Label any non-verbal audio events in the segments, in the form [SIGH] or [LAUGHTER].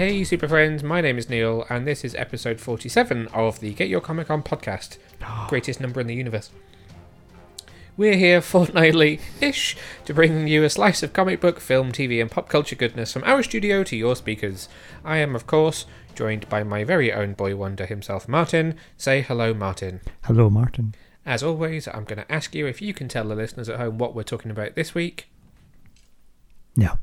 Hey, super friends, my name is Neil, and this is episode 47 of the Get Your Comic On podcast. [GASPS] Greatest number in the universe. We're here [LAUGHS] fortnightly ish to bring you a slice of comic book, film, TV, and pop culture goodness from our studio to your speakers. I am, of course, joined by my very own boy wonder himself, Martin. Say hello, Martin. Hello, Martin. As always, I'm going to ask you if you can tell the listeners at home what we're talking about this week. Yeah.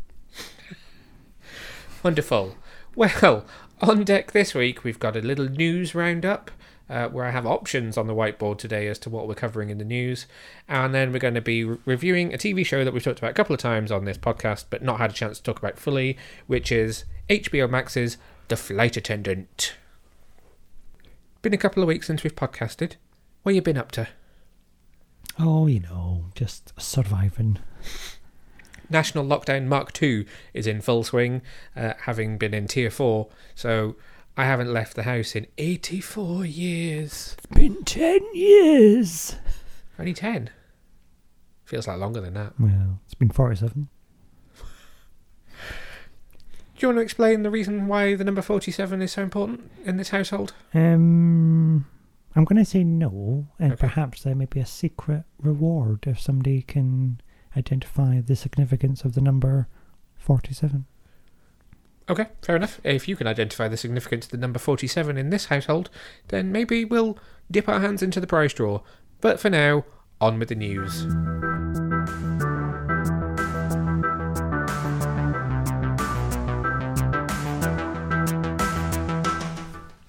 Wonderful. Well, on deck this week, we've got a little news roundup uh, where I have options on the whiteboard today as to what we're covering in the news. And then we're going to be re- reviewing a TV show that we've talked about a couple of times on this podcast, but not had a chance to talk about fully, which is HBO Max's The Flight Attendant. Been a couple of weeks since we've podcasted. What you been up to? Oh, you know, just surviving. National Lockdown Mark II is in full swing, uh, having been in Tier 4, so I haven't left the house in 84 years. It's been 10 years. Only 10. Feels like longer than that. Well, it's been 47. Do you want to explain the reason why the number 47 is so important in this household? Um, I'm going to say no, and Okay. perhaps there may be a secret reward if somebody can identify the significance of the number 47. Okay, fair enough. If you can identify the significance of the number 47 in this household, then maybe we'll dip our hands into the prize draw. But for now, on with the news.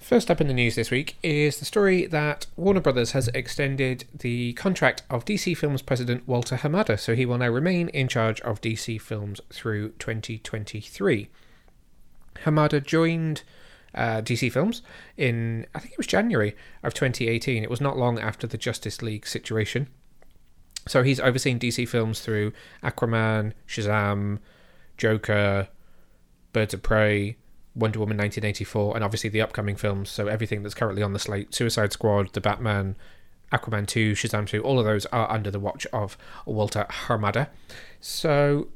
First up in the news this week is the story that Warner Brothers has extended the contract of DC Films president Walter Hamada, so he will now remain in charge of DC Films through 2023. Hamada joined uh, DC Films in, I think it was January of 2018. It was not long after the Justice League situation. So he's overseen DC Films through Aquaman, Shazam, Joker, Birds of Prey, Wonder Woman 1984, and obviously the upcoming films. So everything that's currently on the slate Suicide Squad, The Batman, Aquaman 2, Shazam 2, all of those are under the watch of Walter Hamada. So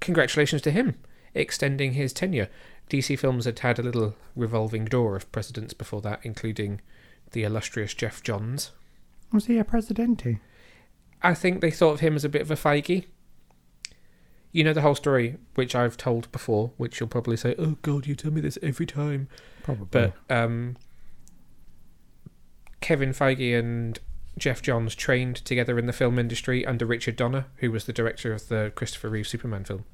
congratulations to him extending his tenure. DC Films had had a little revolving door of presidents before that, including the illustrious Geoff Johns. Was he a presidente? I think they thought of him as a bit of a Feige. You know the whole story, which I've told before, which you'll probably say, "Oh God, you tell me this every time." Probably. But um, Kevin Feige and Geoff Johns trained together in the film industry under Richard Donner, who was the director of the Christopher Reeve Superman film.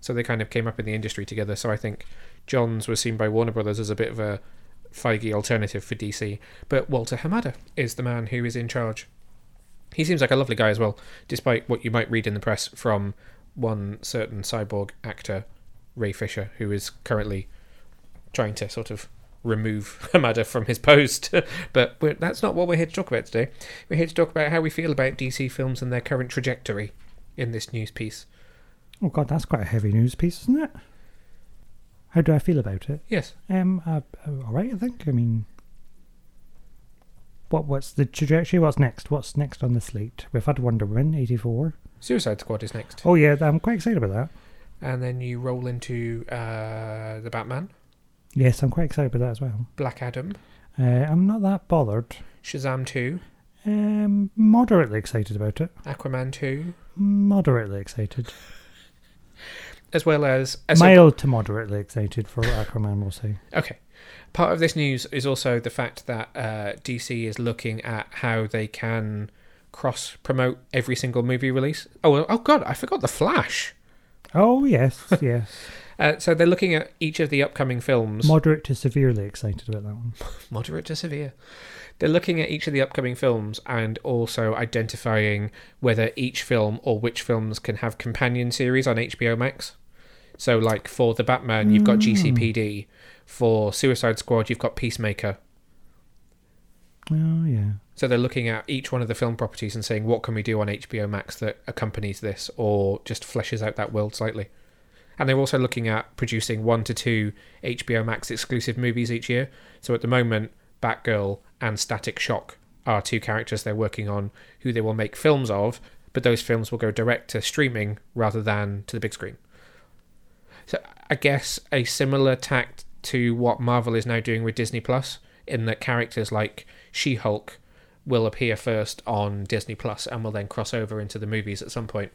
So they kind of came up in the industry together. So I think Johns was seen by Warner Brothers as a bit of a Feige alternative for DC. But Walter Hamada is the man who is in charge. He seems like a lovely guy as well, despite what you might read in the press from one certain cyborg actor, Ray Fisher, who is currently trying to sort of remove [LAUGHS] Hamada from his post. [LAUGHS] but we're, that's not what we're here to talk about today. We're here to talk about how we feel about DC films and their current trajectory in this news piece. oh, God, that's quite a heavy news piece, isn't it? How do I feel about it? Yes. Um, uh, uh, all right, I think. I mean, what what's the trajectory? What's next? What's next on the slate? We've had Wonder Woman eighty four. Suicide Squad is next. Oh yeah, I'm quite excited about that. And then you roll into uh, the Batman, Yes, I'm quite excited about that as well. Black Adam, Uh, I'm not that bothered. Shazam 2, Um, moderately excited about it. Aquaman 2, Moderately excited. as well as. as a- Mild to moderately excited for Aquaman, we'll say. Okay. Part of this news is also the fact that uh, DC is looking at how they can cross promote every single movie release. Oh, oh God, I forgot the Flash. Oh yes, [LAUGHS] yes. Uh, so they're looking at each of the upcoming films. Moderate to severely excited about that one. [LAUGHS] moderate to severe. They're looking at each of the upcoming films and also identifying whether each film or which films can have companion series on HBO Max. So, like for the Batman, you've got GCPD. For Suicide Squad, you've got Peacemaker. Oh yeah. So they're looking at each one of the film properties and saying, what can we do on HBO Max that accompanies this or just fleshes out that world slightly? And they're also looking at producing one to two HBO Max exclusive movies each year. So at the moment, Batgirl and Static Shock are two characters they're working on who they will make films of, but those films will go direct to streaming rather than to the big screen. So I guess a similar tact to what Marvel is now doing with Disney Plus, in that characters like She Hulk will appear first on Disney Plus and will then cross over into the movies at some point.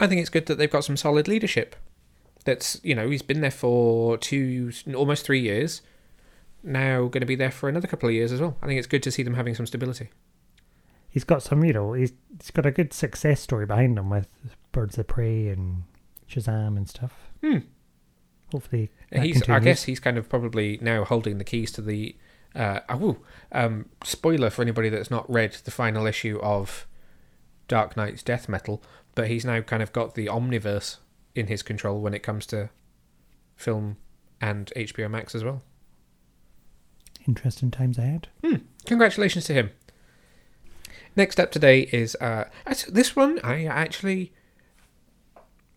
I think it's good that they've got some solid leadership. That's you know he's been there for two, almost three years. Now going to be there for another couple of years as well. I think it's good to see them having some stability. He's got some, you know, he's, he's got a good success story behind him with Birds of Prey and Shazam and stuff. Hmm. Hopefully, He's, I guess, he's kind of probably now holding the keys to the. Uh, oh, um, spoiler for anybody that's not read the final issue of Dark Nights Death Metal, but he's now kind of got the omniverse in his control when it comes to film and HBO Max as well. Interesting times ahead. Congratulations to him. Next up today is uh, this one. I actually,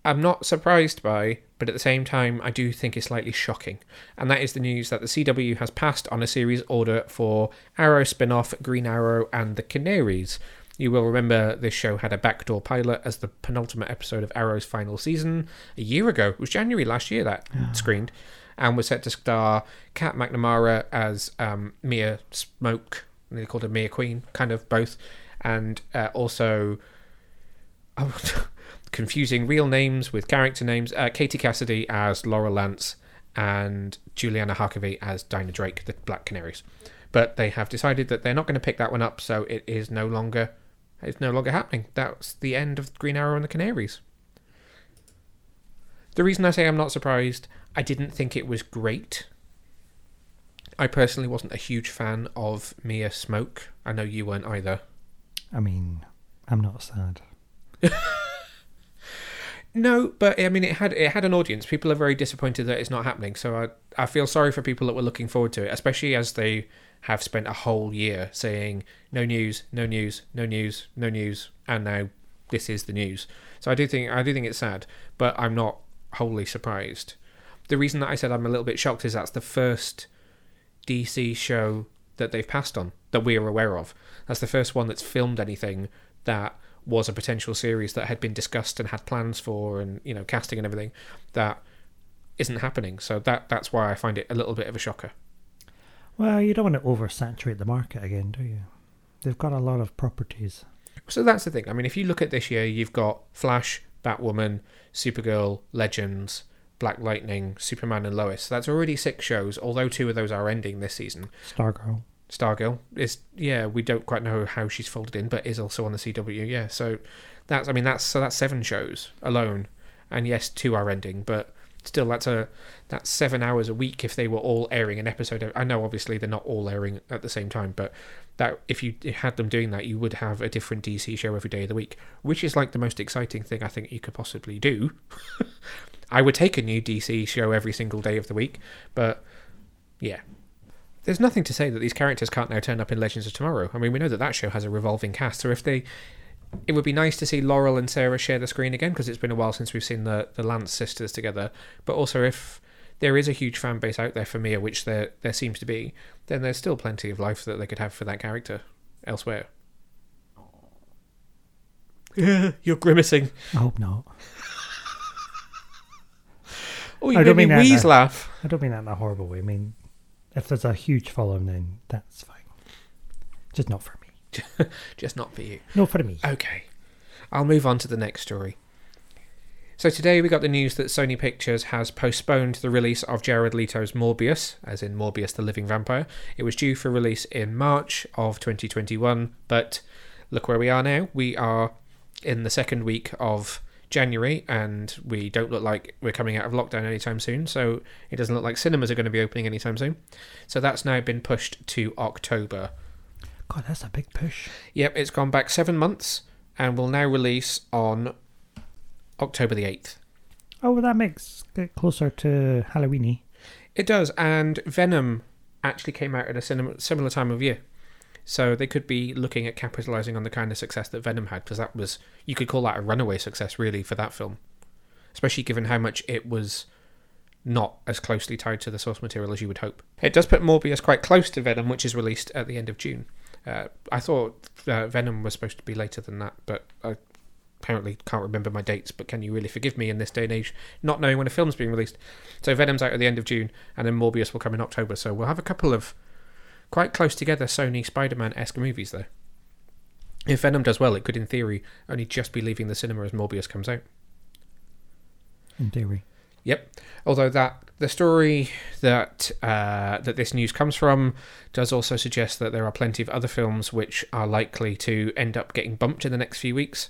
I'm not surprised by, but at the same time, I do think it's slightly shocking, and that is the news that the CW has passed on a series order for Arrow spin-off Green Arrow and the Canaries. You will remember this show had a backdoor pilot as the penultimate episode of Arrow's final season a year ago. It was January last year that screened, and was set to star Kat McNamara as um, Mia Smoke. They called her Mia Queen, kind of both, and uh, also [LAUGHS] oh, confusing real names with character names. Uh, Katie Cassidy as Laurel Lance and Juliana Harkavy as Dinah Drake, the Black Canaries. But they have decided that they're not going to pick that one up, so it is no longer it's no longer happening. That's the end of Green Arrow and the Canaries. The reason I say I'm not surprised, I didn't think it was great. I personally wasn't a huge fan of Mia Smoke. I know you weren't either. I mean, I'm not sad. [LAUGHS] No, but I mean, it had it had an audience. People are very disappointed that it's not happening. So I I feel sorry for people that were looking forward to it, especially as they have spent a whole year saying no news, no news, no news, no news, and now this is the news. So I do think I do think it's sad, but I'm not wholly surprised. The reason that I said I'm a little bit shocked is that's the first DC show that they've passed on that we are aware of. That's the first one that's filmed anything that was a potential series that had been discussed and had plans for and you know casting and everything that isn't happening. So that that's why I find it a little bit of a shocker. Well, you don't want to oversaturate the market again, do you? They've got a lot of properties. So that's the thing. I mean, if you look at this year, you've got Flash, Batwoman, Supergirl, Legends, Black Lightning, Superman, and Lois. That's already six shows. Although two of those are ending this season. Stargirl. Stargirl is yeah, we don't quite know how she's folded in, but is also on the CW. Yeah, so that's I mean that's so that's seven shows alone, and yes, two are ending, but still that's a that's seven hours a week if they were all airing an episode. I know obviously they're not all airing at the same time, but that if you had them doing that, you would have a different DC show every day of the week, which is like the most exciting thing I think you could possibly do. [LAUGHS] I would take a new DC show every single day of the week, but yeah, there's nothing to say that these characters can't now turn up in Legends of Tomorrow. I mean, we know that that show has a revolving cast, so if they, it would be nice to see Laurel and Sarah share the screen again because it's been a while since we've seen the the Lance sisters together. But also, if there is a huge fan base out there for Mia, which there there seems to be, then there's still plenty of life that they could have for that character elsewhere. [LAUGHS] You're grimacing. I hope not. Oh, you I don't me mean that, wheeze no. laugh. I don't mean that in a horrible way. I mean, if there's a huge following, then that's fine. Just not for me. [LAUGHS] Just not for you. No, for me. Okay. I'll move on to the next story. So today we got the news that Sony Pictures has postponed the release of Jared Leto's Morbius, as in Morbius the Living Vampire. It was due for release in March of 2021, but look where we are now. We are in the second week of January, and we don't look like we're coming out of lockdown anytime soon, so it doesn't look like cinemas are going to be opening anytime soon. So that's now been pushed to October. God, that's a big push. Yep, it's gone back seven months and will now release on October the 8th. Oh, well, that makes it closer to Halloweeny. It does, and Venom actually came out at a cinema, similar time of year. So they could be looking at capitalizing on the kind of success that Venom had, because that was, you could call that a runaway success, really, for that film. Especially given how much it was not as closely tied to the source material as you would hope. It does put Morbius quite close to Venom, which is released at the end of June. Uh, I thought uh, Venom was supposed to be later than that, but I currently can't remember my dates, but can you really forgive me in this day and age, not knowing when a film's being released? So Venom's out at the end of June, and then Morbius will come in October. So we'll have a couple of quite close together Sony Spider-Man esque movies though. If Venom does well, it could, in theory, only just be leaving the cinema as Morbius comes out. In theory. Yep. Although that the story that uh, that this news comes from does also suggest that there are plenty of other films which are likely to end up getting bumped in the next few weeks.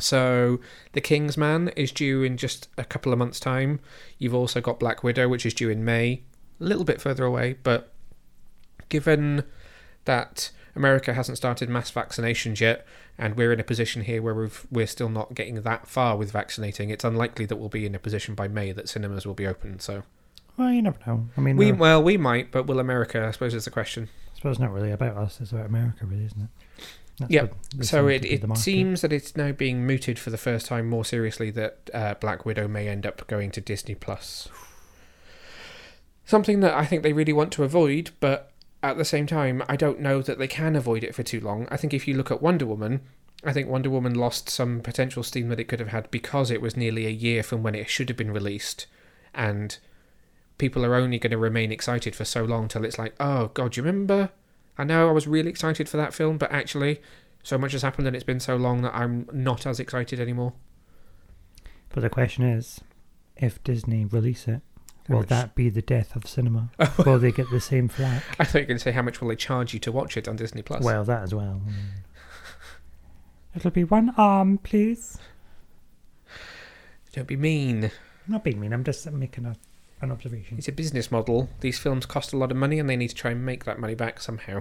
So, The King's Man is due in just a couple of months' time. You've also got Black Widow, which is due in May, a little bit further away, but given that America hasn't started mass vaccinations yet, and we're in a position here where we've, we're still not getting that far with vaccinating, it's unlikely that we'll be in a position by May that cinemas will be open. So, Well, you never know. I mean, we we, well, we might, but will America? I suppose is the question. I suppose it's not really about us. It's about America, really, isn't it? That's Yep. So it, it seems that it's now being mooted for the first time more seriously that uh, Black Widow may end up going to Disney Plus. Something that I think they really want to avoid, but at the same time, I don't know that they can avoid it for too long. I think if you look at Wonder Woman, I think Wonder Woman lost some potential steam that it could have had because it was nearly a year from when it should have been released, and people are only going to remain excited for so long till it's like, oh god, you remember? I know I was really excited for that film, but actually, so much has happened and it's been so long that I'm not as excited anymore. But the question is, if Disney release it, Will that be the death of cinema? [LAUGHS] will they get the same flack? I thought you were going to say how much will they charge you to watch it on Disney Plus? Well, that as well. It'll be one arm, please. don't be mean. I'm not being mean. I'm just making a, an observation. It's a business model. These films cost a lot of money, and they need to try and make that money back somehow.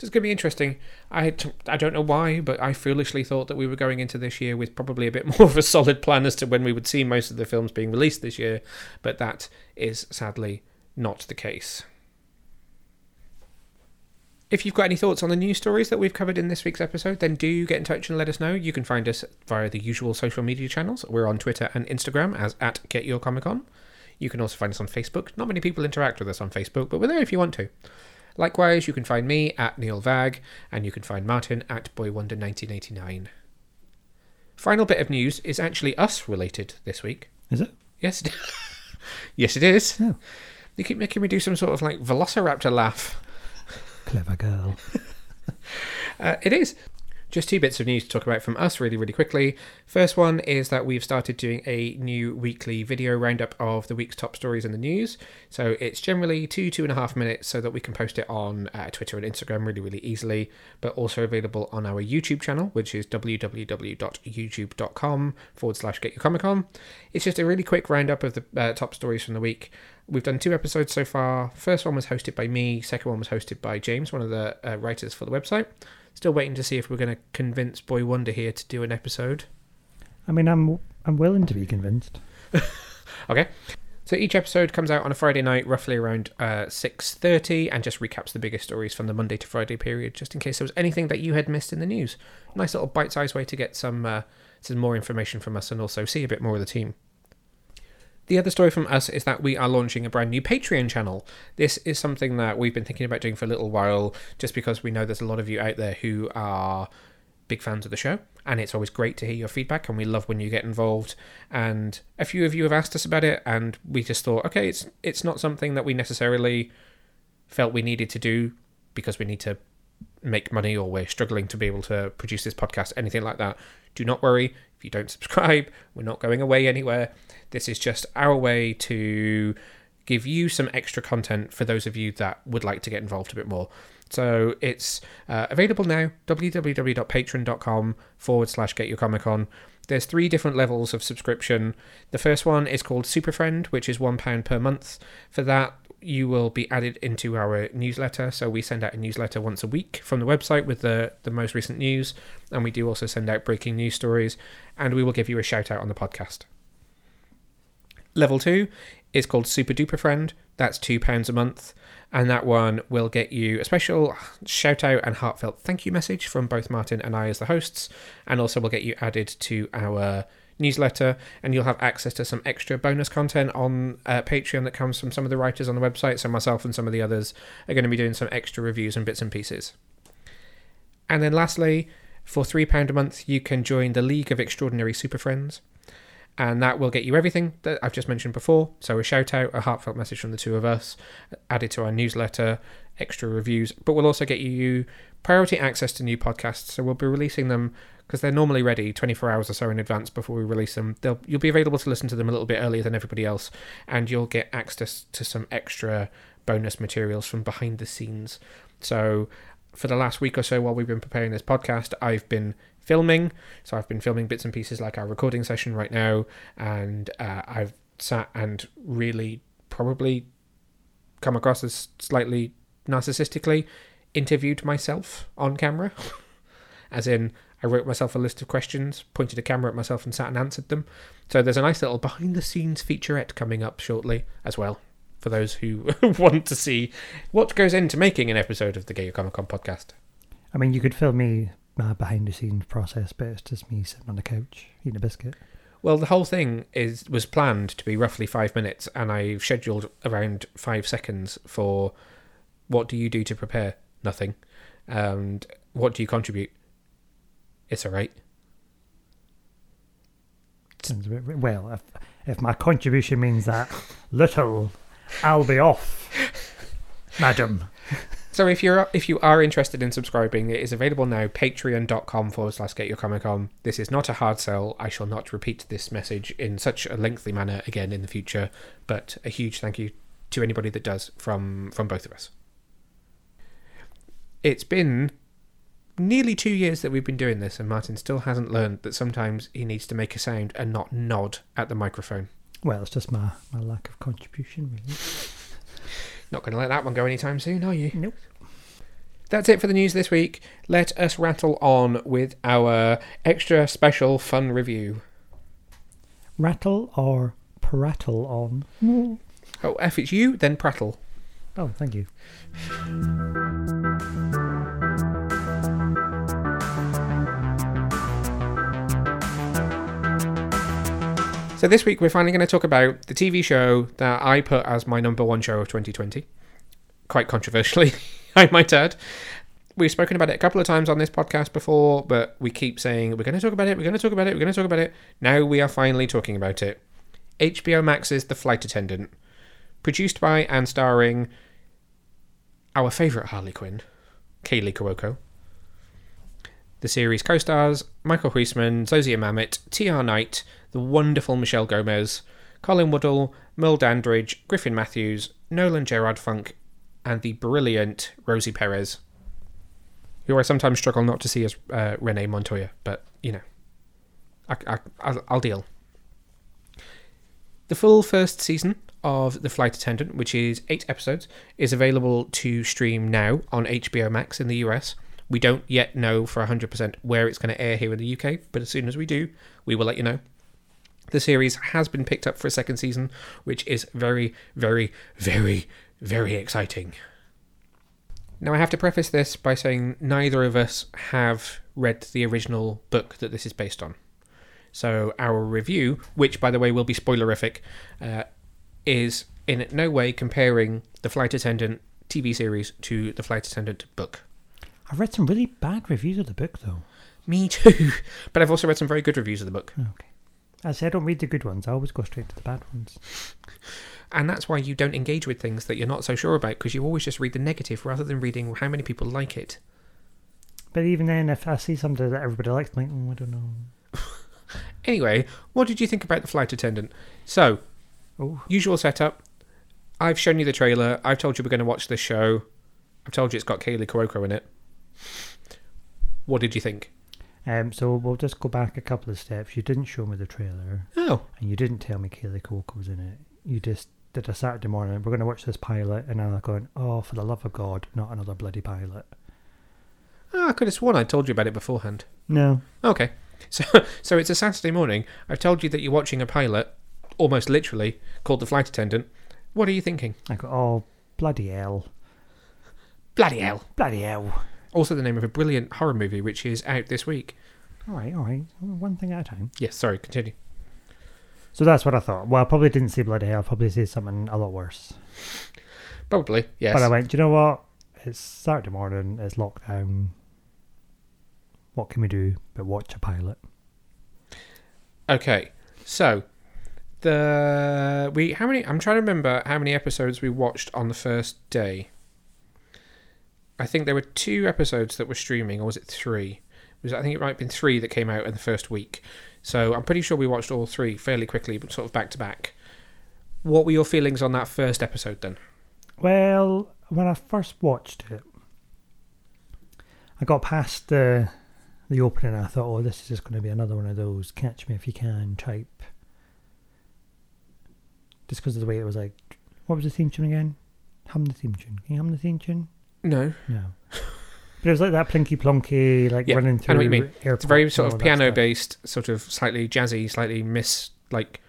It's going to be interesting. I don't know why, but I foolishly thought that we were going into this year with probably a bit [LAUGHS] more of a solid plan as to when we would see most of the films being released this year, but that is sadly not the case. If you've got any thoughts on the news stories that we've covered in this week's episode, then do get in touch and let us know. You can find us via the usual social media channels. We're on Twitter and Instagram as at Get Your Comic On. You can also find us on Facebook. Not many people interact with us on Facebook, but we're there if you want to. Likewise, you can find me at Neil Vag, and you can find Martin at BoyWonder1989. Final bit of news is actually us related this week. Is it? Yes, [LAUGHS] yes, it is. Oh. You keep making me do some sort of like Velociraptor laugh. Clever girl. [LAUGHS] Uh, it is. Just two bits of news to talk about from us really, really quickly. First one is that we've started doing a new weekly video roundup of the week's top stories in the news. So it's generally two, two and a half minutes so that we can post it on uh, Twitter and Instagram really, really easily, but also available on our YouTube channel, which is www.youtube.com forward slash get your comic. It's just a really quick roundup of the uh, top stories from the week. We've done two episodes so far. First one was hosted by me, second one was hosted by James, one of the uh, writers for the website. Still waiting to see if we're going to convince Boy Wonder here to do an episode. I mean, I'm I'm willing to be convinced. [LAUGHS] Okay. So each episode comes out on a Friday night, roughly around uh, six thirty, and just recaps the biggest stories from the Monday to Friday period, just in case there was anything that you had missed in the news. Nice little bite-sized way to get some uh, some more information from us, and also see a bit more of the team. The other story from us is that we are launching a brand new Patreon channel. This is something that we've been thinking about doing for a little while, just because we know there's a lot of you out there who are big fans of the show, and it's always great to hear your feedback, and we love when you get involved. And a few of you have asked us about it, and we just thought, okay, it's it's not something that we necessarily felt we needed to do because we need to make money or we're struggling to be able to produce this podcast, anything like that. Do not worry you don't subscribe. We're not going away anywhere. This is just our way to give you some extra content for those of you that would like to get involved a bit more. So it's uh, available now, www.patreon.com forward slash get your comic on. There's three different levels of subscription. The first one is called Super Friend, which is £1 per month. For that, you will be added into our newsletter. So we send out a newsletter once a week from the website with the, the most recent news. And we do also send out breaking news stories. And we will give you a shout out on the podcast. Level two is called Super Duper Friend. That's £2 a month. And that one will get you a special shout out and heartfelt thank you message from both Martin and I as the hosts. And also we'll get you added to our newsletter. And you'll have access to some extra bonus content on uh, Patreon that comes from some of the writers on the website. So myself and some of the others are going to be doing some extra reviews and bits and pieces. And then lastly, For £3 a month, you can join the League of Extraordinary Super Friends, and that will get you everything that I've just mentioned before. So, a shout out, a heartfelt message from the two of us, added to our newsletter, extra reviews, but we'll also get you priority access to new podcasts. So, we'll be releasing them because they're normally ready 24 hours or so in advance before we release them. They'll, you'll be available to listen to them a little bit earlier than everybody else, and you'll get access to some extra bonus materials from behind the scenes. So, for the last week or so, while we've been preparing this podcast, I've been filming. So, I've been filming bits and pieces like our recording session right now, and uh, I've sat and really probably come across as slightly narcissistically interviewed myself on camera. [LAUGHS] as in, I wrote myself a list of questions, pointed a camera at myself, and sat and answered them. So there's a nice little behind the scenes featurette coming up shortly as well for those who [LAUGHS] want to see what goes into making an episode of the Gay Comic Con podcast. I mean, you could film me my behind the scenes process, but it's just me sitting on the couch eating a biscuit. Well, the whole thing is was planned to be roughly five minutes, and I scheduled around five seconds for what do you do to prepare? Nothing. And what do you contribute? It's all right. Sounds a bit, well, if, if my contribution means that little, I'll be off, madam. So if you're if you are interested in subscribing, it is available now. Patreon.com forward slash Get Your Comic On. This is not a hard sell. I shall not repeat this message in such a lengthy manner again in the future. But a huge thank you to anybody that does from from both of us. It's been nearly two years that we've been doing this, and Martin still hasn't learned that sometimes he needs to make a sound and not nod at the microphone. Well, it's just my, my lack of contribution, really. [LAUGHS] Not going to let that one go anytime soon, are you? Nope. That's it for the news this week. Let us rattle on with our extra special fun review. Rattle or prattle on? Oh, if it's you, then prattle. Oh, thank you. So this week we're finally going to talk about the TV show that I put as my number one show of 2020. Quite controversially, [LAUGHS] I might add. We've spoken about it a couple of times on this podcast before, but we keep saying we're going to talk about it, we're going to talk about it, we're going to talk about it. Now we are finally talking about it. HBO Max's The Flight Attendant, produced by and starring our favourite Harley Quinn, Kaley Cuoco. The series co-stars Michael Huisman, Zosia Mamet, T.R. Knight, the wonderful Michelle Gomez, Colin Woodell, Merle Dandridge, Griffin Matthews, Nolan Gerard Funk, and the brilliant Rosie Perez, who I sometimes struggle not to see as uh, Renee Montoya, but you know, I, I, I'll, I'll deal. The full first season of The Flight Attendant, which is eight episodes, is available to stream now on HBO Max in the US. We don't yet know for 100% where it's going to air here in the UK, but as soon as we do, we will let you know. The series has been picked up for a second season, which is very, very, very, very exciting. Now, I have to preface this by saying neither of us have read the original book that this is based on. So, our review, which by the way will be spoilerific, uh, is in no way comparing the Flight Attendant TV series to the Flight Attendant book. I've read some really bad reviews of the book, though. Me too, [LAUGHS] but I've also read some very good reviews of the book. Okay. I say I don't read the good ones. I always go straight to the bad ones. [LAUGHS] And that's why you don't engage with things that you're not so sure about, because you always just read the negative rather than reading how many people like it. But even then, if I see something that everybody likes, I'm like, mm, I don't know. [LAUGHS] Anyway, what did you think about the flight attendant? So, Oh, usual setup. I've shown you the trailer. I've told you we're going to watch this show. I've told you it's got Kaley Cuoco in it. What did you think? um, so we'll just go back a couple of steps. You didn't show me the trailer, Oh, and you didn't tell me Kaley Cuoco was in it. You just did a Saturday morning. We're going to watch this pilot, and I'm going, oh, for the love of God, not another bloody pilot. Ah, I could have sworn I told you about it beforehand. No. Okay, so [LAUGHS] so it's a Saturday morning. I've told you that you're watching a pilot, almost literally called The Flight Attendant. What are you thinking? I go, oh, bloody hell, Bloody hell! bloody hell. Also, the name of a brilliant horror movie which is out this week. All right, all right, one thing at a time. Yes, sorry, continue. So that's what I thought. Well, I probably didn't see bloody hell. I probably see something a lot worse. Probably, yes. But I went, do you know what? It's Saturday morning. It's lockdown. what can we do but watch a pilot? Okay, so the we how many? I'm trying to remember how many episodes we watched on the first day. I think there were two episodes that were streaming, or was it three? Was I think it might have been three that came out in the first week. So I'm pretty sure we watched all three fairly quickly, but sort of back to back. What were your feelings on that first episode then? Well, when I first watched it, I got past the the opening. And I thought, oh, this is just going to be another one of those "catch me if you can" type. Just because of the way it was like, what was the theme tune again? Hum the theme tune. Can you hum the theme tune? No, No. But it was like that plinky plonky, like Yeah, running I know through what you mean. it's very sort of piano based, sort of slightly jazzy, slightly miss like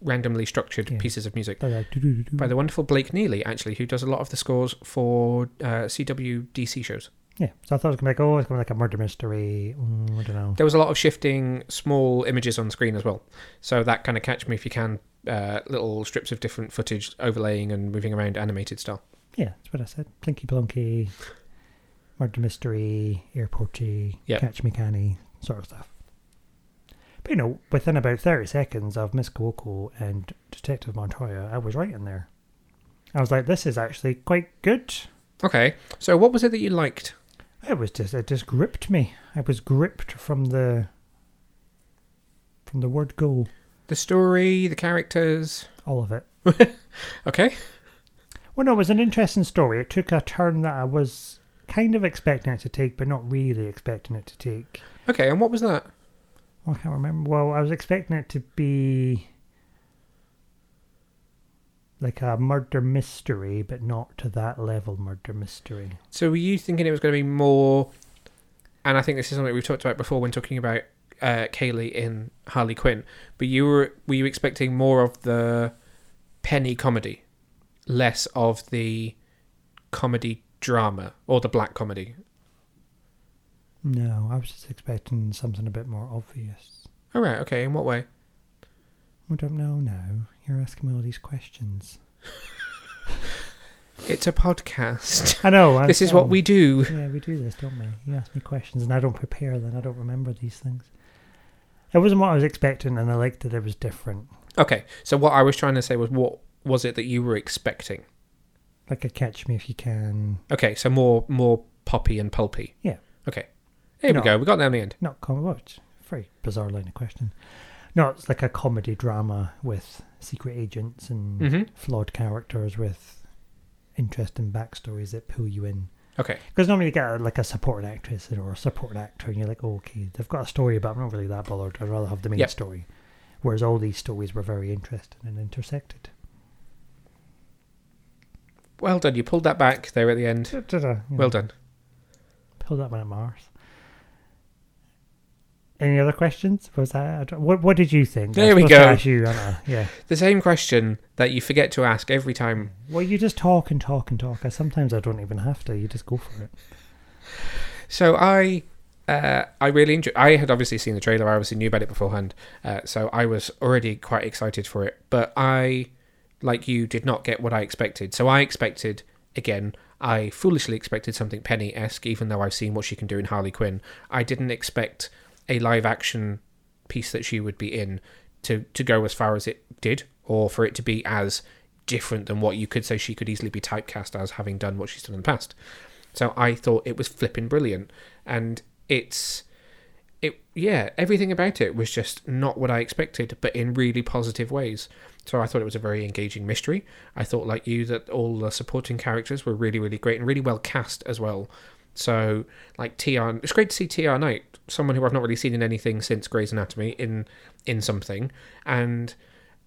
randomly structured Yeah. pieces of music. Like by the wonderful Blake Neely, actually, who does a lot of the scores for uh, CW DC shows. Yeah, so I thought it was gonna be like, oh, it's gonna be like a murder mystery. Mm, I don't know. There was a lot of shifting small images on screen as well. So that kind of catch me if you can, uh, little strips of different footage overlaying and moving around animated style. Yeah, that's what I said. Plinky plonky, murder mystery, airporty, Yep. catch me canny, sort of stuff. But you know, within about thirty seconds of Miss Cuoco and Detective Montoya, I was right in there. I was like, this is actually quite good. Okay, so what was it that you liked? It was just it just gripped me. I was gripped from the from the word go. The story, the characters. All of it. [LAUGHS] Okay, Well, no, it was an interesting story. It took a turn that I was kind of expecting it to take, but not really expecting it to take. okay, and what was that? I can't remember. Well, I was expecting it to be like a murder mystery, but not to that level murder mystery. So were you thinking it was going to be more? And I think this is something we've talked about before when talking about uh, Kaylee in Harley Quinn. But you were were you expecting more of the penny comedy, less of the comedy drama or the black comedy? No, I was just expecting something a bit more obvious. All right, okay. In what way? I don't know now. You're asking me all these questions. [LAUGHS] It's a podcast. I know. I this is what we do. Yeah, we do this, don't we? You ask me questions and I don't prepare, then I don't remember these things. It wasn't what I was expecting, and I liked that it was different. Okay, so what I was trying to say was, what was it that you were expecting? Like a catch me if you can. Okay, so more more poppy and pulpy. Yeah. Okay. Here No. we go. We got there in the end. Not com- well, it's a very bizarre line of question. No, it's like a comedy drama with secret agents and Mm-hmm. flawed characters with interesting backstories that pull you in. Okay. Because normally you get a, like a supporting actress or a supporting actor, and you're like, oh, okay, they've got a story, but I'm not really that bothered. I'd rather have the main Yep. story. Whereas all these stories were very interesting and intersected. Well done. You pulled that back there at the end. Well know, done. Pulled that one at Mars. Any other questions? Was that what? What did you think? There we go. you, Yeah. [LAUGHS] The same question that you forget to ask every time. Well, you just talk and talk and talk. I sometimes I don't even have to. You just go for it. So I, uh, I really enjoyed. I had obviously seen the trailer. I obviously knew about it beforehand. Uh, so I was already quite excited for it. But I, like you, did not get what I expected. So I expected again. I foolishly expected something Penny esque, even though I've seen what she can do in Harley Quinn. I didn't expect a live action piece that she would be in to to go as far as it did, or for it to be as different than what you could say she could easily be typecast as, having done what she's done in the past. So I thought it was flipping brilliant, and it's it yeah everything about it was just not what I expected, but in really positive ways. So I thought it was a very engaging mystery. I thought like you that all the supporting characters were really really great and really well cast as well. So like TR, it's great to see TR Knight, someone who I've not really seen in anything since Grey's Anatomy, in in something, and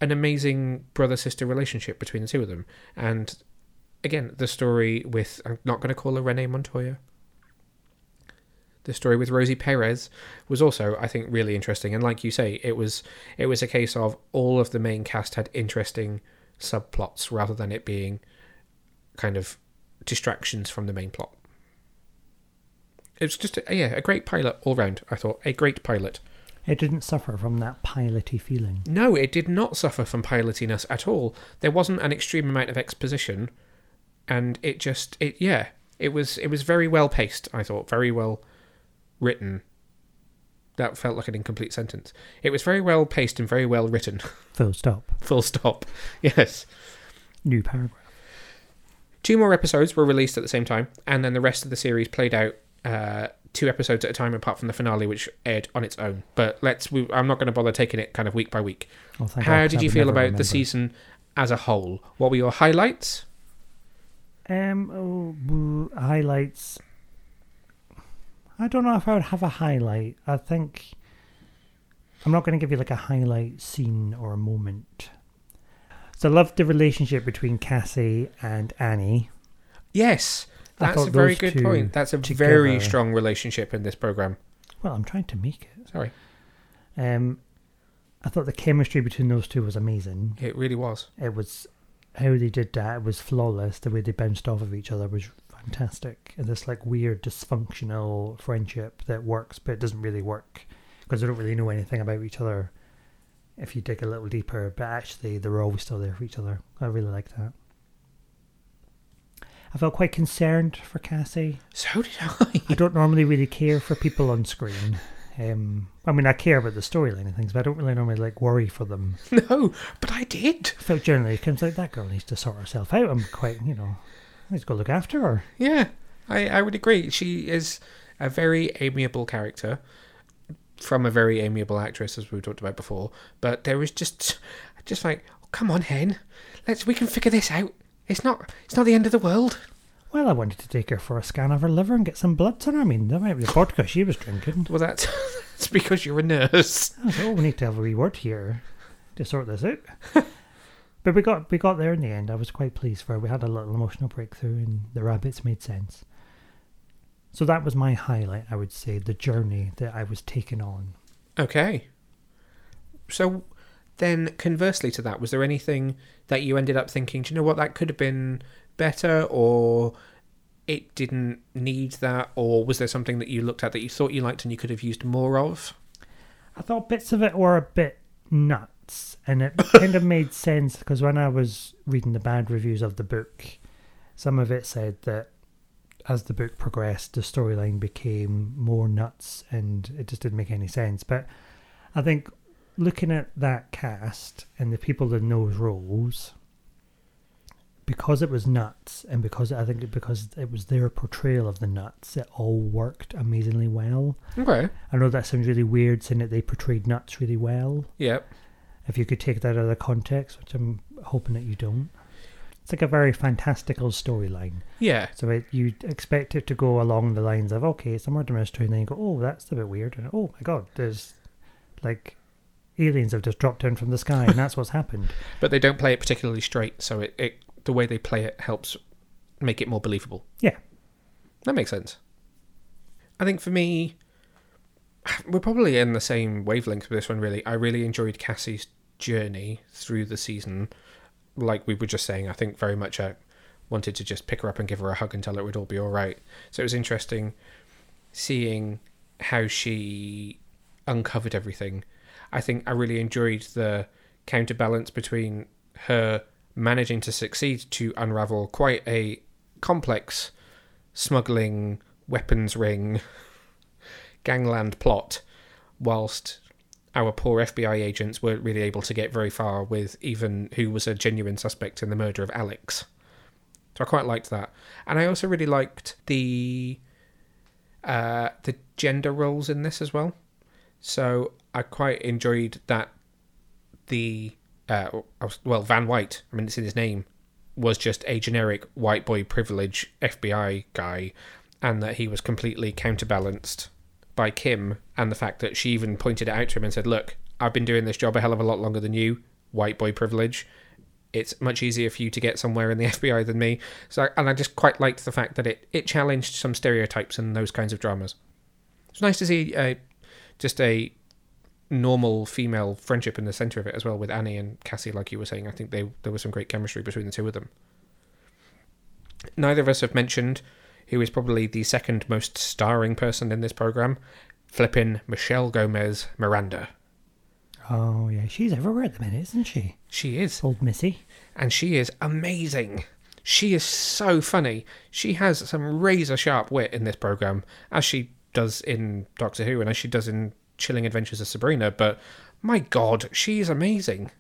an amazing brother sister relationship between the two of them. And again, the story with I'm not going to call her Renee Montoya. The story with Rosie Perez was also, I think, really interesting. And like you say, it was it was a case of all of the main cast had interesting subplots rather than it being kind of distractions from the main plot. It was just a, yeah, a great pilot all round. I thought a great pilot. It didn't suffer from that piloty feeling. No, it did not suffer from pilotiness at all. There wasn't an extreme amount of exposition, and it just it yeah, it was it was very well paced. I thought very well, written. That felt like an incomplete sentence. It was very well paced and very well written. [LAUGHS] Full stop. Full stop. [LAUGHS] Yes. New paragraph. Two more episodes were released at the same time, and then the rest of the series played out uh, two episodes at a time, apart from the finale, which aired on its own. But let's. We, I'm not going to bother taking it kind of week by week. Oh, thank How God, did you feel about remember. the season as a whole? What were your highlights? Um, oh, highlights. I don't know if I would have a highlight. I think I'm not going to give you like a highlight scene or a moment. So I loved the relationship between Cassie and Annie. Yes, that's a very good point. That's a very strong relationship in this program. Well, I'm trying to make it. Sorry, Um, I thought the chemistry between those two was amazing. it really was. It was how they did that. It was flawless. The way they bounced off of each other was fantastic. And this like weird dysfunctional friendship that works, but it doesn't really work because they don't really know anything about each other. If you dig a little deeper, but actually they were always still there for each other. I really like that. I felt quite concerned for Cassie. So did I. I don't normally really care for people on screen. Um, I mean, I care about the storyline and things, but I don't really normally like worry for them. [LAUGHS] no, but I did. I felt generally it comes like that girl needs to sort herself out. I'm quite, you know, let's go look after her. Yeah, I, I would agree. She is a very amiable character from a very amiable actress, as we talked about before. But there is just, just like, oh, come on, Hen, let's we can figure this out. It's not, it's not the end of the world. Well, I wanted to take her for a scan of her liver and get some bloods on her. I mean, that might be the vodka she was drinking. Well, that's, [LAUGHS] that's because you're a nurse. Oh, we need to have a wee word here to sort this out. [LAUGHS] but we got we got there in the end. I was quite pleased for. We had a little emotional breakthrough, and the rabbits made sense. So that was my highlight, I would say, the journey that I was taken on. Okay. So then, conversely to that, was there anything that you ended up thinking, do you know what, that could have been better, or it didn't need that, or was there something that you looked at that you thought you liked and you could have used more of? I thought bits of it were a bit nuts, and it [LAUGHS] kind of made sense because when I was reading the bad reviews of the book, some of it said that as the book progressed, the storyline became more nuts, and it just didn't make any sense. But I think looking at that cast and the people in those roles, because it was nuts, and because I think because it was their portrayal of the nuts, it all worked amazingly well. Okay. I know that sounds really weird saying that they portrayed nuts really well. Yep. If you could take that out of context, which I'm hoping that you don't. It's like a very fantastical storyline. Yeah. So it, you expect it to go along the lines of, okay, it's a murder mystery, and then you go, oh, that's a bit weird. And oh my god, there's like aliens have just dropped down from the sky, and that's what's happened. [LAUGHS] But they don't play it particularly straight, so it, it the way they play it helps make it more believable. Yeah. That makes sense. I think for me, we're probably in the same wavelength with this one, really. I really enjoyed Cassie's journey through the season. Like we were just saying, I think very much I wanted to just pick her up and give her a hug and tell her it would all be all right. So it was interesting seeing how she uncovered everything. I think I really enjoyed the counterbalance between her managing to succeed to unravel quite a complex smuggling weapons ring [LAUGHS] gangland plot, whilst our poor FBI agents weren't really able to get very far with even who was a genuine suspect in the murder of Alex. So I quite liked that, and I also really liked the uh, the gender roles in this as well. So I quite enjoyed that the uh, well Van White. I mean, it's in his name. Was just a generic white boy privilege FBI guy, and that he was completely counterbalanced by Kim, and the fact that she even pointed it out to him and said, "Look, I've been doing this job a hell of a lot longer than you, white boy privilege. It's much easier for you to get somewhere in the [LAUGHS] FBI than me." So, and I just quite liked the fact that it it challenged some stereotypes and those kinds of dramas. It's nice to see uh, just a normal female friendship in the center of it as well with Annie and Cassie like you were saying I think they there was some great chemistry between the two of them neither of us have mentioned who is probably the second most starring person in this program flippin Michelle Gomez Miranda Oh yeah, she's everywhere at the minute, isn't she? she is Old Missy. and she is amazing she is so funny she has some razor sharp wit in this program as she does in Doctor Who and as she does in Chilling Adventures of Sabrina. But my God, she is amazing.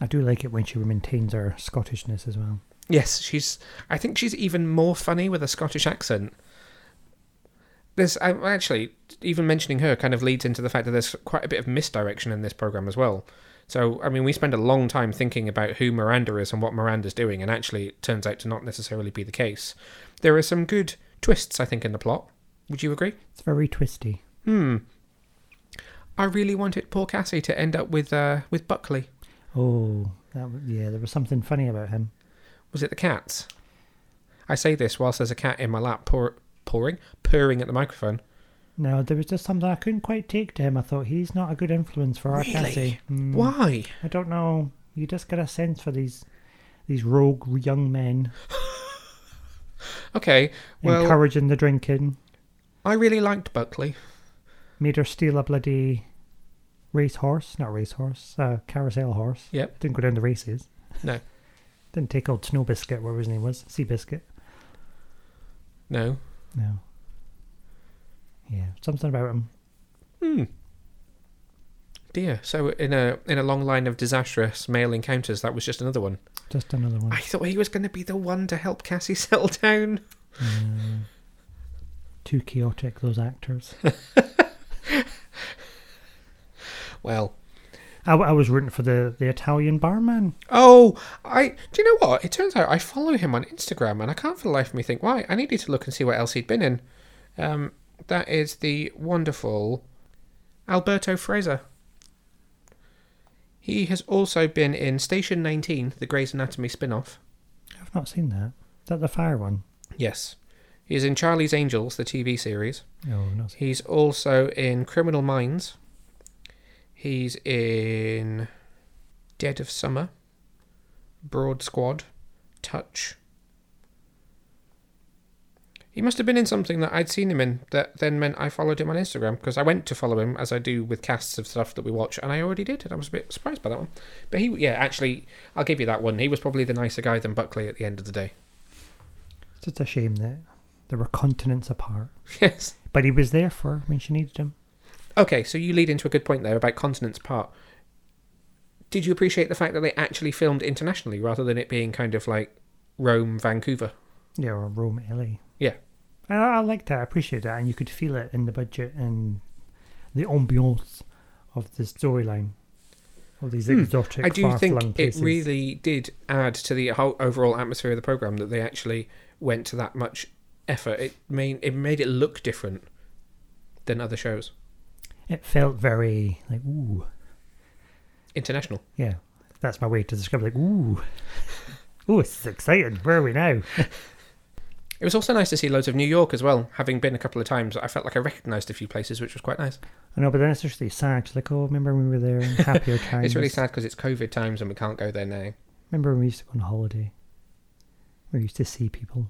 I do like it when she maintains her Scottishness as well. Yes, she's. I think she's even more funny with a Scottish accent. There's I, actually even mentioning her kind of leads into the fact that there's quite a bit of misdirection in this program as well. So I mean, we spend a long time thinking about who Miranda is and what Miranda's doing, and actually, it turns out to not necessarily be the case. There are some good twists, I think, in the plot. Would you agree? It's very twisty. Hmm. I really wanted poor Cassie to end up with uh, with Buckley. Oh, that yeah, there was something funny about him. Was it the cats? I say this whilst there's a cat in my lap pour, pouring, purring at the microphone. No, there was just something I couldn't quite take to him. I thought he's not a good influence for our Really? Cassie. Mm, Why? I don't know. You just get a sense for these these rogue young men [LAUGHS] Okay, well, encouraging the drinking. I really liked Buckley. Made her steal a bloody racehorse, not racehorse, uh, carousel horse. Yep. Didn't go down the races. No. Didn't take old Snow Biscuit, whatever his name was, Sea Biscuit. No. No. Yeah, something about him. Hmm. Dear. So in a in a long line of disastrous male encounters, that was just another one. Just another one. I thought he was going to be the one to help Cassie [LAUGHS] settle down. Mm. Too chaotic, those actors. [LAUGHS] Well, I, I was rooting for the, the Italian barman. oh, I do you know what? It turns out I follow him on Instagram, and I can't for the life of me think why. I needed to look and see what else he'd been in. Um, that is the wonderful Alberto Frezza. He has also been in Station 19, the Grey's Anatomy spin-off. I've not seen that. Is that the fire one? Yes. He's in Charlie's Angels, the TV series. No, not. He's also in Criminal Minds. He's in Dead of Summer, Broad Squad, Touch. He must have been in something that I'd seen him in that then meant I followed him on Instagram because I went to follow him as I do with casts of stuff that we watch, and I already did, and I was a bit surprised by that one. But he, yeah, actually, I'll give you that one. He was probably the nicer guy than Buckley at the end of the day. It's just a shame that they were continents apart. [LAUGHS] yes. But he was there for her when she needed him. Okay, so you lead into a good point there about continents apart. Did you appreciate the fact that they actually filmed internationally rather than it being kind of like Rome, Vancouver? Yeah, or Rome, LA. Yeah. I, I like that. I appreciate that. And you could feel it in the budget and the ambiance of the storyline. All these Hmm. exotic, I do think places. it really did add to the whole overall atmosphere of the program that they actually went to that much effort. It made it made it look different than other shows. It felt very like ooh. International. Yeah, that's my way to describe it. Like ooh, [LAUGHS] ooh, it's exciting. Where are we now? [LAUGHS] It was also nice to see loads of New York as well. Having been a couple of times, I felt like I recognised a few places, which was quite nice. I know, but then it's just really sad. like, oh, remember when we were there in [LAUGHS] happier times? It's really sad because it's COVID times and we can't go there now. Remember when we used to go on holiday? We used to see people.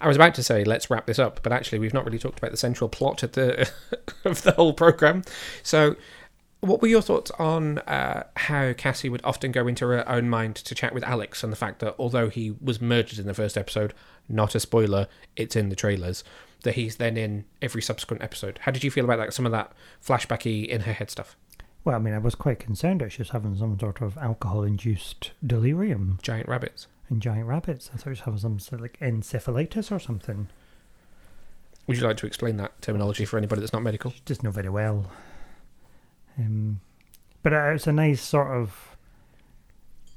I was about to say let's wrap this up, but actually we've not really talked about the central plot of the [LAUGHS] of the whole program. So, what were your thoughts on uh, how Cassie would often go into her own mind to chat with Alex, and the fact that although he was murdered in the first episode, not a spoiler, it's in the trailers, that he's then in every subsequent episode. How did you feel about that? Some of that flashbacky in her head stuff. Well, I mean, I was quite concerned that she was having some sort of alcohol-induced delirium Giant rabbits. and giant rabbits. I thought she was having some sort of like encephalitis or something. Would you like to explain that terminology for anybody that's not medical? She doesn't know very well. Um, but uh, it's a nice sort of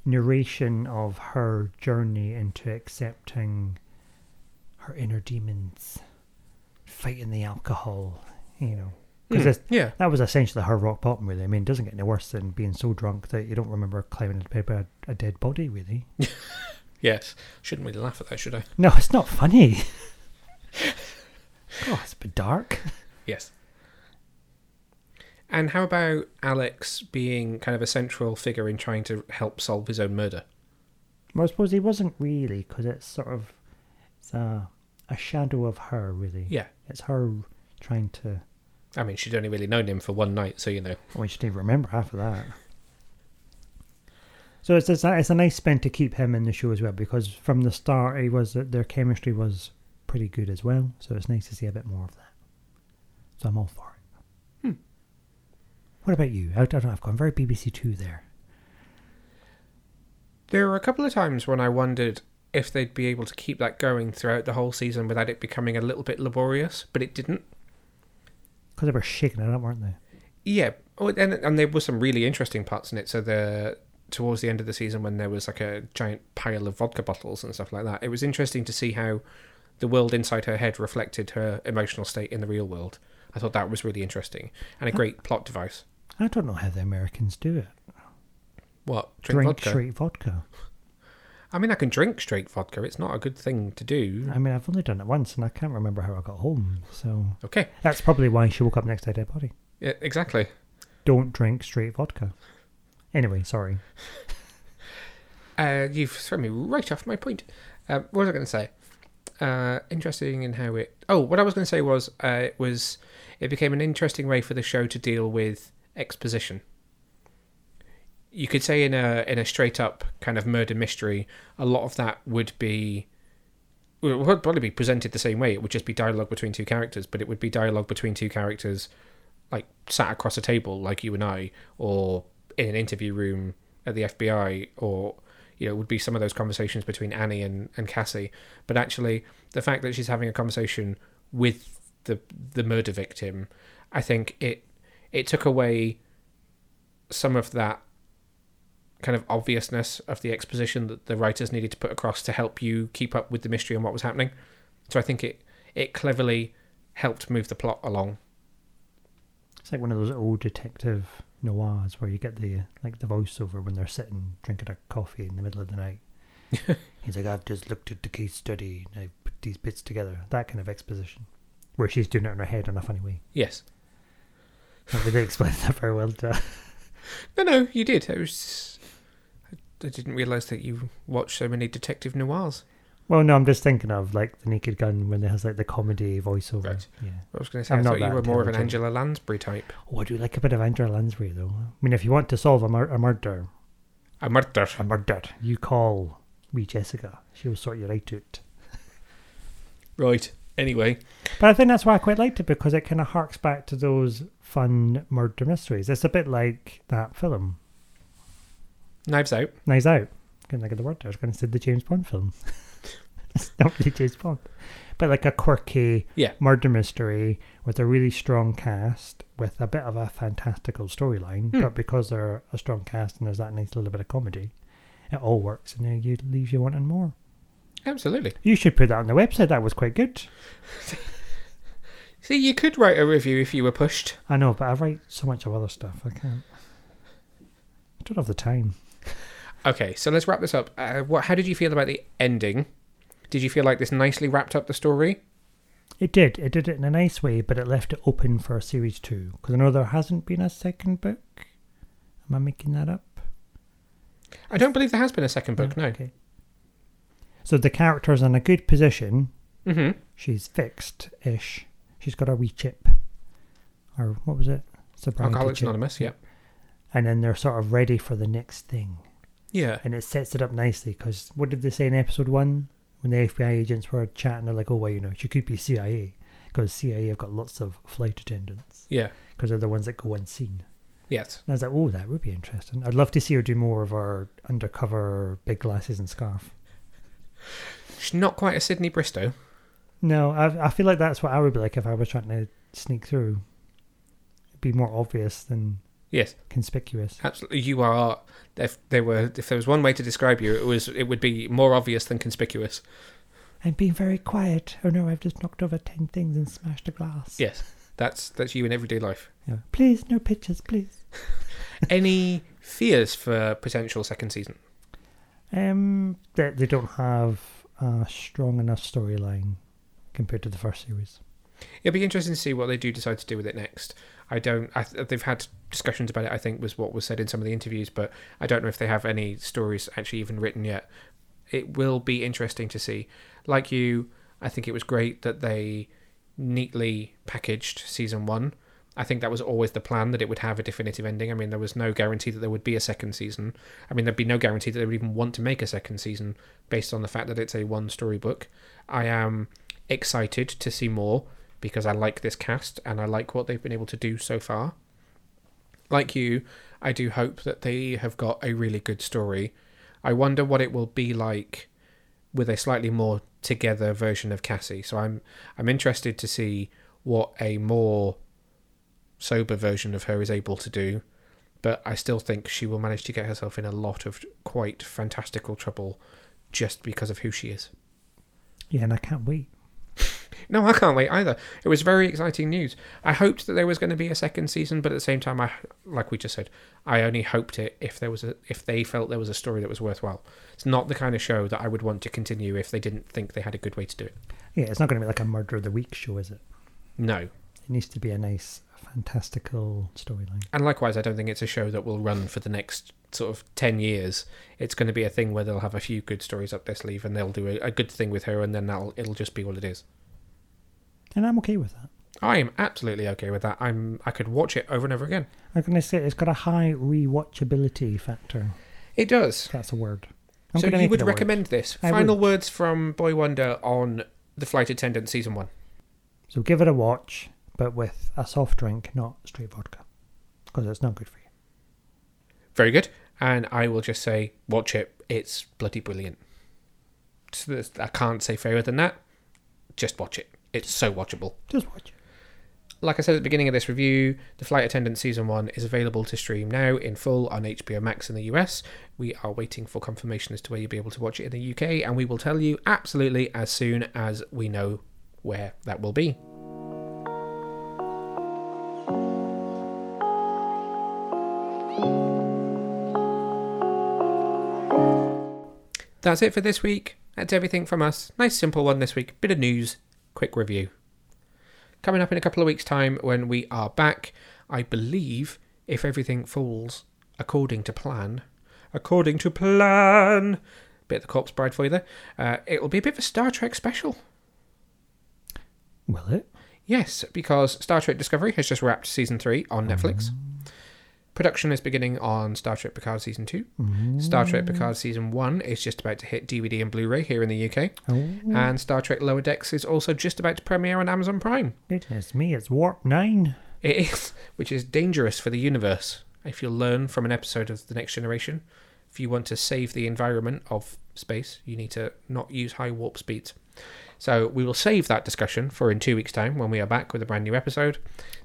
narration of her journey into accepting her inner demons, fighting the alcohol, you know. Because Hmm, yeah. that was essentially her rock bottom, really. I mean, it doesn't get any worse than being so drunk that you don't remember climbing into bed with a, a dead body, really. [LAUGHS] Yes. Shouldn't really laugh at that, should I? No, it's not funny. [LAUGHS] oh, it's a bit dark. Yes. And how about Alex being kind of a central figure in trying to help solve his own murder? Well, I suppose he wasn't really, because it's sort of it's a, a shadow of her, really. Yeah. It's her trying to. I mean, she'd only really known him for one night, so you know. Well, she didn't remember half of that. So it's it's a, it's a nice spin to keep him in the show as well, because from the start he was their chemistry was pretty good as well. So it's nice to see a bit more of that. So I'm all for it. Hmm. What about you? I, I don't know. I've gone very BBC Two there. There were a couple of times when I wondered if they'd be able to keep that going throughout the whole season without it becoming a little bit laborious, but it didn't. Because they were shaking it up, weren't they? Yeah, oh, and and there were some really interesting parts in it. So the towards the end of the season when there was like a giant pile of vodka bottles and stuff like that, it was interesting to see how the world inside her head reflected her emotional state in the real world. I thought that was really interesting and a great plot device. I don't know how the Americans do it. What Drink, drink, vodka? straight vodka. I mean, I can drink straight vodka. It's not a good thing to do. I mean, I've only done it once, and I can't remember how I got home. So Okay, that's probably why she woke up next to a dead body. yeah, exactly. Don't drink straight vodka. Anyway, sorry. [LAUGHS] Uh, you've thrown me right off my point. Um, what was I going to say? Uh, interesting in how it. Oh, what I was going to say was uh, it was it became an interesting way for the show to deal with exposition. You could say in a in a straight up kind of murder mystery, a lot of that would be. Would probably be presented the same way. It would just be dialogue between two characters, but it would be dialogue between two characters, like sat across a table, like you and I, or in an interview room at the FBI, or you know, it would be some of those conversations between Annie and, and Cassie. But actually, the fact that she's having a conversation with the the murder victim, I think it it took away some of that kind of obviousness of the exposition that the writers needed to put across to help you keep up with the mystery and what was happening. So I think it it cleverly helped move the plot along. It's like one of those old detective noirs where you get the like the voiceover when they're sitting drinking a coffee in the middle of the night. [LAUGHS] He's like, I've just looked at the case study and I've put these bits together. That kind of exposition. Where she's doing it in her head in a funny way. Yes. Like, they didn't explain [LAUGHS] that very well to No, no, you did. It was. I didn't realise that you watched so many detective noirs. Well, no, I'm just thinking of like the Naked Gun when it has like the comedy voiceover. Right. Yeah. I was going to say, I'm I not thought you were more of an. Angela Lansbury type. Oh, I do like a bit of Angela Lansbury though. I mean, if you want to solve a, mur- a murder, A murder. a murder, you call wee Jessica. She'll sort you right out. Right. Anyway, But I think that's why I quite liked it because it kind of harks back to those fun murder mysteries. It's a bit like that film, Knives Out. Knives Out. Couldn't think of the word. I was going to say the James Bond film. it's not really James Bond, but like a quirky Yeah. murder mystery with a really strong cast with a bit of a fantastical storyline. Hmm. But because they're a strong cast and there's that nice little bit of comedy, it all works and then you leaves you wanting more. Absolutely. You should put that on the website. That was quite good. [LAUGHS] See, you could write a review if you were pushed. I know, but I write so much of other stuff. I can't. I don't have the time. Okay, so let's wrap this up. Uh, what? How did you feel about the ending? Did you feel like this nicely wrapped up the story? It did. It did it in a nice way, but it left it open for a series two. Because I know there hasn't been a second book. Am I making that up? I don't believe there has been a second book. No. Okay. So the character's in a good position. Mm-hmm. She's fixed ish. She's got a wee chip. Or what was it? Sobriety Alcoholics chip. Anonymous. Yeah. And then they're sort of ready for the next thing. Yeah. And it sets it up nicely because what did they say in episode one? When the FBI agents were chatting, they're like, oh, well, you know, she could be CIA. Because CIA have got lots of flight attendants. Yeah. Because they're the ones that go unseen. Yes. And I was like, oh, that would be interesting. I'd love to see her do more of her undercover big glasses and scarf. She's not quite a Sydney Bristow. No, I, I feel like that's what I would be like if I was trying to sneak through. It'd be more obvious than Yes. conspicuous. Absolutely. You are. If there were, if there was one way to describe you, it was. It would be more obvious than conspicuous. I'm being very quiet. Oh no, I've just knocked over ten things and smashed a glass. Yes. That's that's you in everyday life. Yeah. Please, no pictures, please. [LAUGHS] Any fears for potential second season? Um, that they don't have a strong enough storyline compared to the first series. It'll be interesting to see what they do decide to do with it next. I don't. I, th- they've had discussions about it. I think was what was said in some of the interviews, but I don't know if they have any stories actually even written yet. It will be interesting to see. Like you, I think it was great that they neatly packaged season one. I think that was always the plan that it would have a definitive ending. I mean, there was no guarantee that there would be a second season. I mean, there'd be no guarantee that they would even want to make a second season based on the fact that it's a one story book. I am excited to see more because I like this cast and I like what they've been able to do so far. Like you, I do hope that they have got a really good story. I wonder what it will be like with a slightly more together version of Cassie. So I'm I'm interested to see what a more sober version of her is able to do. But I still think she will manage to get herself in a lot of quite fantastical trouble just because of who she is. Yeah, and I can't wait. No, I can't wait either. It was very exciting news. I hoped that there was going to be a second season, but at the same time, I like we just said, I only hoped it if there was a if they felt there was a story that was worthwhile. It's not the kind of show that I would want to continue if they didn't think they had a good way to do it. Yeah, it's not going to be like a Murder of the Week show, is it? No, It needs to be a nice, fantastical storyline. and likewise, I don't think it's a show that will run for the next sort of ten years. It's going to be a thing where they'll have a few good stories up their sleeve, and they'll do a, a good thing with her, and then that'll it'll just be what it is. And I'm okay with that. I am absolutely okay with that. I'm I could watch it over and over again. I'm going to say it's got a high rewatchability factor. It does. That's a word. I'm so you would a word. recommend this? I Final would. words from Boy Wonder on the Flight Attendant season one. So give it a watch, but with a soft drink, not straight vodka, because it's not good for you. Very good. And I will just say, watch it. It's bloody brilliant. I can't say fairer than that. Just watch it. It's so watchable. Just watch. Like I said at the beginning of this review, The Flight Attendant Season 1 is available to stream now in full on HBO Max in the US. We are waiting for confirmation as to where you'll be able to watch it in the UK, and we will tell you absolutely as soon as we know where that will be. That's it for this week. That's everything from us. Nice simple one this week. Bit of news, quick review. Coming up in a couple of weeks' time when we are back, I believe, if everything falls according to plan, according to plan, bit of the Corpse Bride for you there, uh, it will be a bit of a Star Trek special. Will it? Yes, because Star Trek Discovery has just wrapped season three on Netflix. Production is beginning on Star Trek Picard season two. Star Trek mm. Picard season one is just about to hit DVD and Blu-ray here in the UK, Oh, and Star Trek Lower Decks is also just about to premiere on Amazon Prime. goodness me, it's Warp 9. It is, [LAUGHS] which is dangerous for the universe. If you'll learn from an episode of The Next Generation, if you want to save the environment of space, you need to not use high warp speeds. So we will save that discussion for in two weeks' time when we are back with a brand new episode,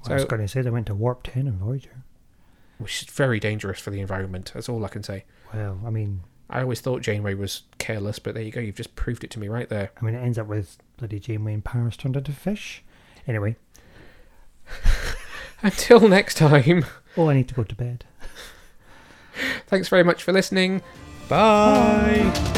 so I was going to say they went to Warp 10 and Voyager. Which is very dangerous for the environment. That's all I can say. Well, I mean, I always thought Janeway was careless, but there you go. You've just proved it to me right there. I mean, it ends up with bloody Janeway in Paris turned into fish. Anyway, [LAUGHS] Until next time, oh, I need to go to bed. [LAUGHS] thanks very much for listening. Bye.